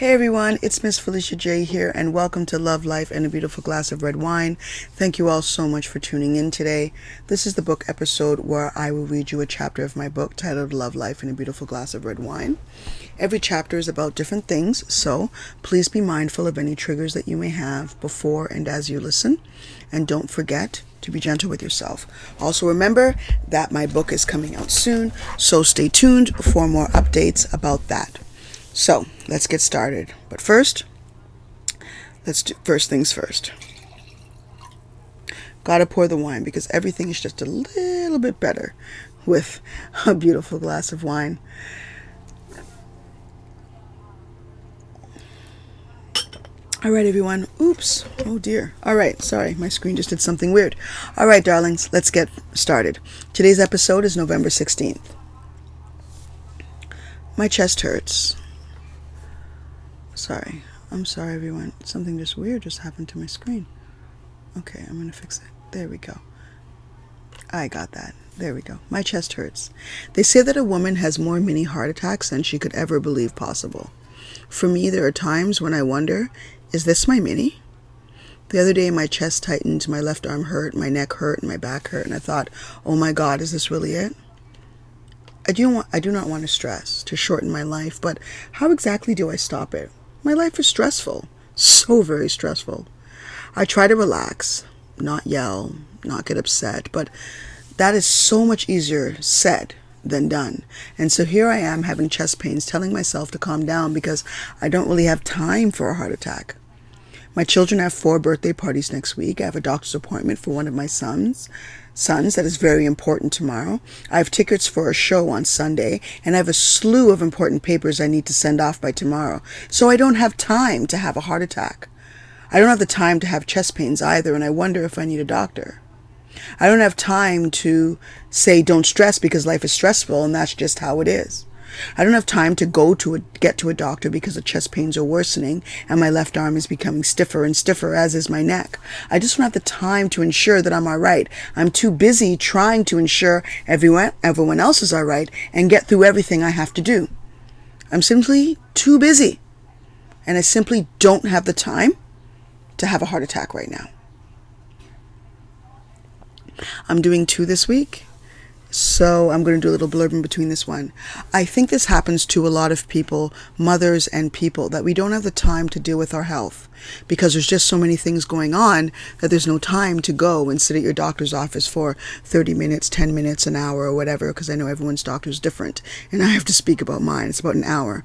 Hey everyone, it's Miss Felicia J here, and welcome to Love, Life, and a Beautiful Glass of Red Wine. Thank you all so much for tuning in today. This is the book episode where I will read you a chapter of my book titled Love, Life, and a Beautiful Glass of Red Wine. Every chapter is about different things, so please be mindful of any triggers that you may have before and as you listen. And don't forget to be gentle with yourself. Also, remember that my book is coming out soon, so stay tuned for more updates about that. So let's get started. But first, let's do first things first. Gotta pour the wine because everything is just a little bit better with a beautiful glass of wine. All right, everyone. Oops. Oh dear. All right. Sorry, my screen just did something weird. All right, darlings, let's get started. Today's episode is November 16th. My chest hurts. Sorry. I'm sorry, everyone. Something just weird just happened to my screen. Okay, I'm going to fix it. There we go. I got that. There we go. My chest hurts. They say that a woman has more mini heart attacks than she could ever believe possible. For me, there are times when I wonder, is this my mini? The other day, my chest tightened, my left arm hurt, my neck hurt, and my back hurt, and I thought, oh my God, is this really it? I do, want, I do not want to stress, to shorten my life, but how exactly do I stop it? My life is stressful, so very stressful. I try to relax, not yell, not get upset, but that is so much easier said than done. And so here I am having chest pains, telling myself to calm down because I don't really have time for a heart attack. My children have four birthday parties next week. I have a doctor's appointment for one of my sons sons that is very important tomorrow. I have tickets for a show on Sunday, and I have a slew of important papers I need to send off by tomorrow. So I don't have time to have a heart attack. I don't have the time to have chest pains either, and I wonder if I need a doctor. I don't have time to say don't stress because life is stressful and that's just how it is. I don't have time to go to a, get to a doctor because the chest pains are worsening and my left arm is becoming stiffer and stiffer, as is my neck. I just don't have the time to ensure that I'm all right. I'm too busy trying to ensure everyone, everyone else is all right and get through everything I have to do. I'm simply too busy. And I simply don't have the time to have a heart attack right now. I'm doing two this week so I'm going to do a little blurb in between this one. I think this happens to a lot of people, mothers and people, that we don't have the time to deal with our health because there's just so many things going on that there's no time to go and sit at your doctor's office for 30 minutes, 10 minutes, an hour, or whatever, because I know everyone's doctor is different. And I have to speak about mine. It's about an hour,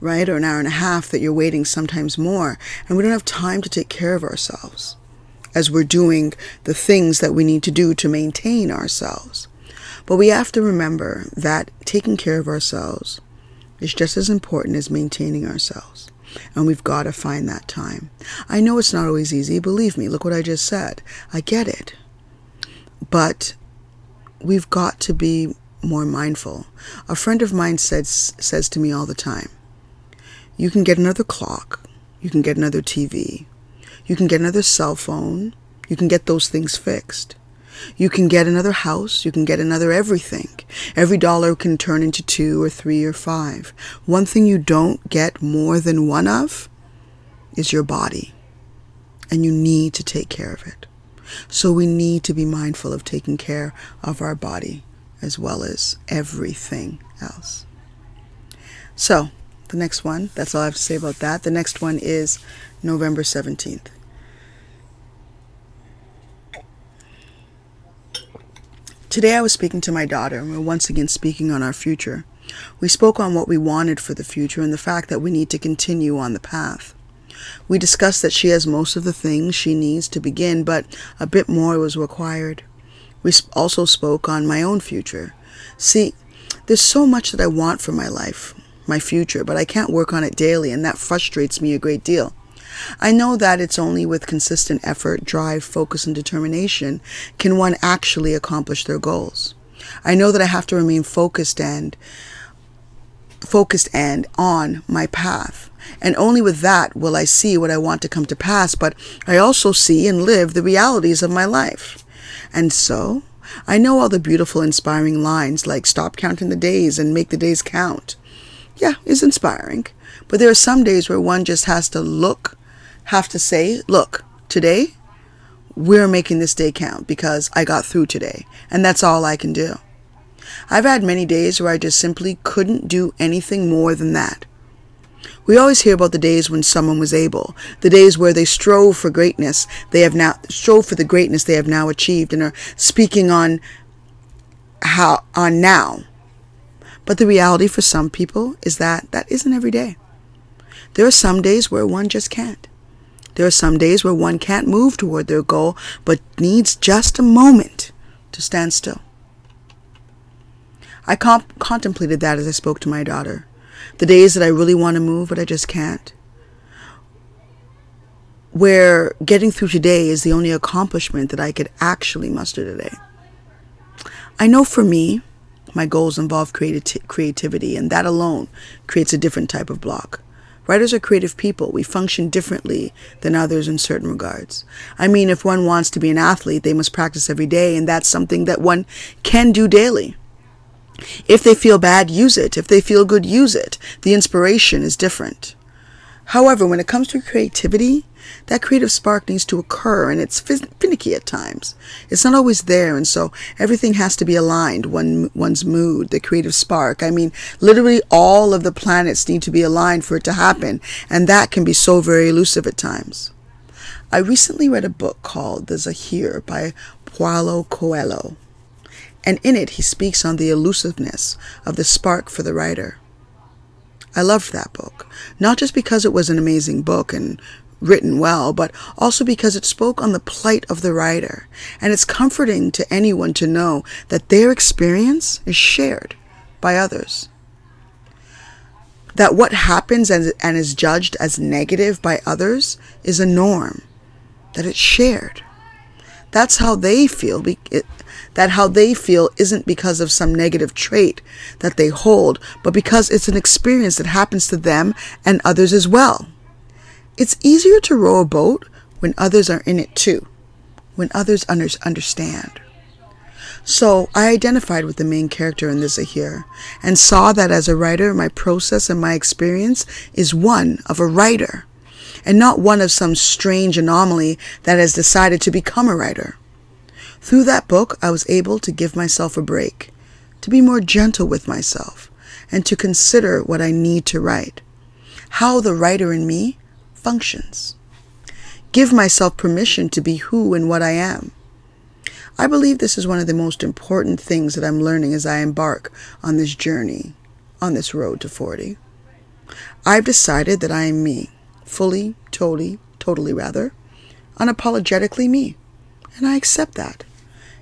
right? Or an hour and a half that you're waiting, sometimes more. And we don't have time to take care of ourselves as we're doing the things that we need to do to maintain ourselves. But we have to remember that taking care of ourselves is just as important as maintaining ourselves. And we've got to find that time. I know it's not always easy. Believe me, look what I just said. I get it. But we've got to be more mindful. A friend of mine says, says to me all the time, you can get another clock, you can get another TV, you can get another cell phone, you can get those things fixed. You can get another house. You can get another everything. Every dollar can turn into two or three or five. One thing you don't get more than one of is your body. And you need to take care of it. So we need to be mindful of taking care of our body as well as everything else. So, the next one, that's all I have to say about that. The next one is November 17th. Today I was speaking to my daughter, and we're once again speaking on our future. We spoke on what we wanted for the future and the fact that we need to continue on the path. We discussed that she has most of the things she needs to begin, but a bit more was required. We also spoke on my own future. See, there's so much that I want for my life, my future, but I can't work on it daily, and that frustrates me a great deal. I know that it's only with consistent effort, drive, focus, and determination can one actually accomplish their goals. I know that I have to remain focused and focused and on my path. And only with that will I see what I want to come to pass, but I also see and live the realities of my life. And so, I know all the beautiful, inspiring lines like stop counting the days and make the days count. Yeah, is inspiring But there are some days where one just has to look, have to say, look, today we're making this day count because I got through today. And that's all I can do. I've had many days where I just simply couldn't do anything more than that. We always hear about the days when someone was able, the days where they strove for greatness they have now strove for the greatness they have now achieved and are speaking on how on now. But the reality for some people is that that isn't every day. There are some days where one just can't. There are some days where one can't move toward their goal but needs just a moment to stand still. I comp- contemplated that as I spoke to my daughter. The days that I really want to move, but I just can't. Where getting through today is the only accomplishment that I could actually muster today. I know for me, my goals involve creati- creativity, and that alone creates a different type of block. Writers are creative people. We function differently than others in certain regards. I mean, if one wants to be an athlete, they must practice every day, and that's something that one can do daily. If they feel bad, use it. If they feel good, use it. The inspiration is different. However, when it comes to creativity, that creative spark needs to occur and it's finicky at times. It's not always there, and so everything has to be aligned one, one's mood, the creative spark. I mean, literally all of the planets need to be aligned for it to happen, and that can be so very elusive at times. I recently read a book called The Zahir by Paulo Coelho and in it he speaks on the elusiveness of the spark for the writer. I loved that book, not just because it was an amazing book and written well, but also because it spoke on the plight of the writer, and it's comforting to anyone to know that their experience is shared by others. That what happens and, and is judged as negative by others is a norm, that it's shared. That's how they feel that how they feel isn't because of some negative trait that they hold, but because it's an experience that happens to them and others as well. It's easier to row a boat when others are in it too, when others understand. So I identified with the main character in The Zahir and saw that as a writer, my process and my experience is one of a writer and not one of some strange anomaly that has decided to become a writer. Through that book, I was able to give myself a break, to be more gentle with myself, and to consider what I need to write, how the writer in me functions. Give myself permission to be who and what I am. I believe this is one of the most important things that I'm learning as I embark on this journey, on this road to 40. I've decided that I am me, fully, totally, totally rather, unapologetically me, and I accept that.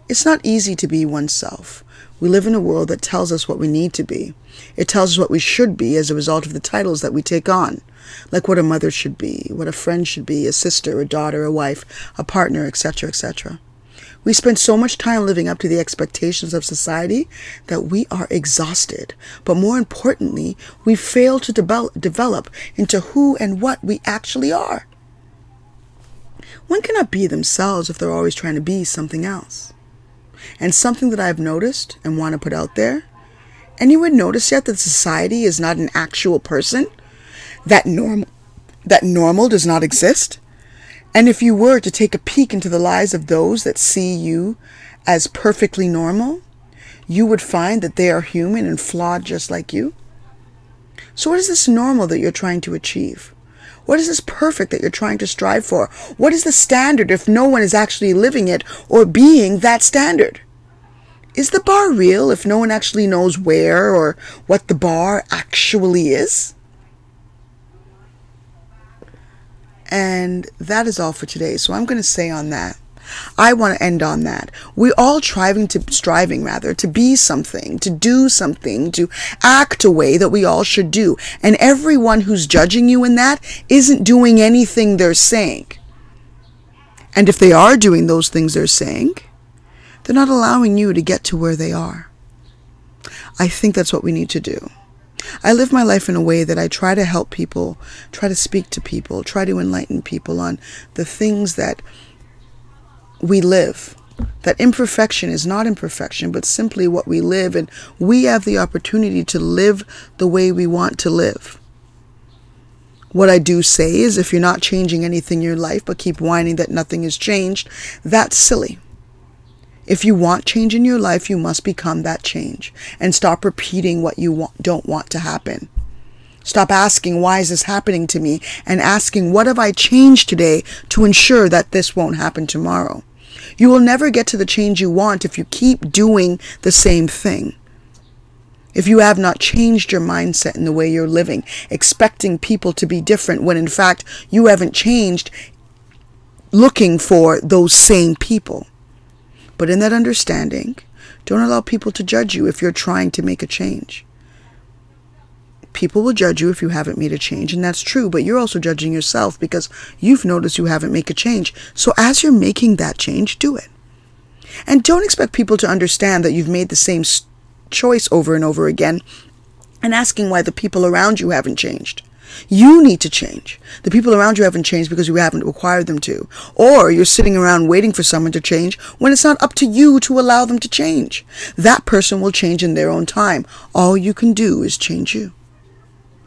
It's not easy to be oneself. We live in a world that tells us what we need to be. It tells us what we should be as a result of the titles that we take on, like what a mother should be, what a friend should be, a sister, a daughter, a wife, a partner, etc., etc. We spend so much time living up to the expectations of society that we are exhausted. But more importantly, we fail to develop into who and what we actually are. One cannot be themselves if they're always trying to be something else. And something that I've noticed and want to put out there anyone notice yet that society is not an actual person? That normal that normal does not exist? And if you were to take a peek into the lives of those that see you as perfectly normal, you would find that they are human and flawed just like you. So, what is this normal that you're trying to achieve? What is this perfect that you're trying to strive for? What is the standard if no one is actually living it or being that standard? Is the bar real if no one actually knows where or what the bar actually is? And that is all for today. So I'm going to say on that I want to end on that. We're all striving to striving rather to be something, to do something, to act a way that we all should do. And everyone who's judging you in that isn't doing anything they're saying. And if they are doing those things they're saying, they're not allowing you to get to where they are. I think that's what we need to do. I live my life in a way that I try to help people, try to speak to people, try to enlighten people on the things that we live. That imperfection is not imperfection, but simply what we live, and we have the opportunity to live the way we want to live. What I do say is if you're not changing anything in your life but keep whining that nothing has changed, that's silly. If you want change in your life, you must become that change and stop repeating what you want, don't want to happen. Stop asking, why is this happening to me? And asking, what have I changed today to ensure that this won't happen tomorrow? You will never get to the change you want if you keep doing the same thing. If you have not changed your mindset in the way you're living, expecting people to be different when in fact you haven't changed looking for those same people. But in that understanding, don't allow people to judge you if you're trying to make a change. People will judge you if you haven't made a change, and that's true, but you're also judging yourself because you've noticed you haven't made a change. So as you're making that change, do it. And don't expect people to understand that you've made the same choice over and over again and asking why the people around you haven't changed. You need to change. The people around you haven't changed because you haven't required them to. Or you're sitting around waiting for someone to change when it's not up to you to allow them to change. That person will change in their own time. All you can do is change you.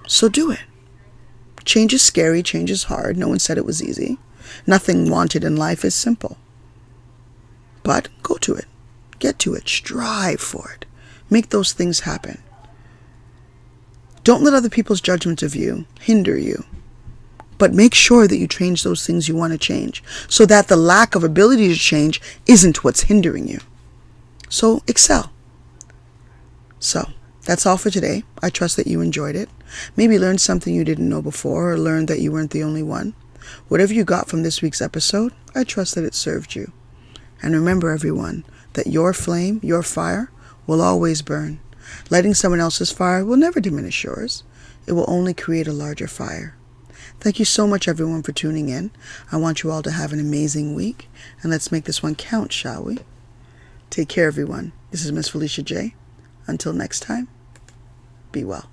So do it. Change is scary, change is hard. No one said it was easy. Nothing wanted in life is simple. But go to it. Get to it. Strive for it. Make those things happen. Don't let other people's judgment of you hinder you. But make sure that you change those things you want to change so that the lack of ability to change isn't what's hindering you. So excel. So that's all for today. I trust that you enjoyed it. Maybe learned something you didn't know before or learned that you weren't the only one. Whatever you got from this week's episode, I trust that it served you. And remember, everyone, that your flame, your fire, will always burn. Lighting someone else's fire will never diminish yours. It will only create a larger fire. Thank you so much, everyone, for tuning in. I want you all to have an amazing week, and let's make this one count, shall we? Take care, everyone. This is Miss Felicia J. Until next time, be well.